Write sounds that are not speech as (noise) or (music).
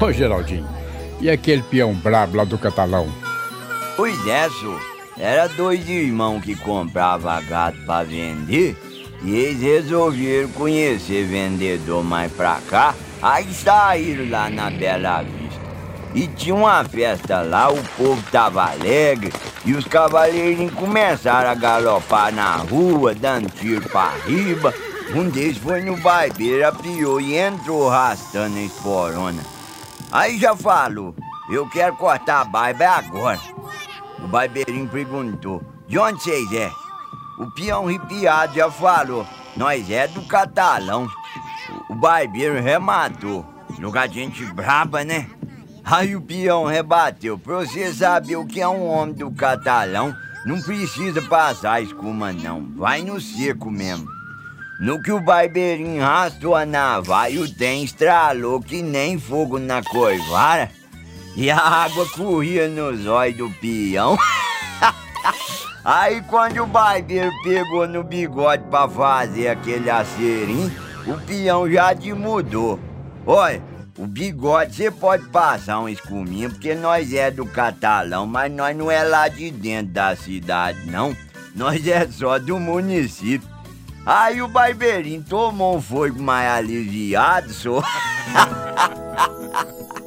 Ô, Geraldinho, e aquele peão brabo lá do catalão? Pois é, senhor. Era dois irmãos que compravam gado pra vender e eles resolveram conhecer vendedor mais pra cá. Aí saíram lá na Bela Vista. E tinha uma festa lá, o povo tava alegre e os cavaleirinhos começaram a galopar na rua, dando tiro pra riba. Um deles foi no barbeiro, apiou e entrou arrastando a esporona. Aí já falou, eu quero cortar a barba agora. O barbeirinho perguntou, de onde vocês é? O peão ripiado já falou, nós é do catalão. O barbeiro rematou, lugar de gente braba, né? Aí o peão rebateu, pra você saber o que é um homem do catalão, não precisa passar escuma não, vai no seco mesmo. No que o barbeirinho rastou a navalha, o trem estralou que nem fogo na coivara. E a água corria nos olhos do peão. (laughs) Aí quando o barbeiro pegou no bigode pra fazer aquele aceirinho, o peão já mudou. Olha, o bigode você pode passar um escuminho, porque nós é do catalão, mas nós não é lá de dentro da cidade, não. Nós é só do município. Aí o barbeirinho tomou um fogo mais aliviado, só. (laughs)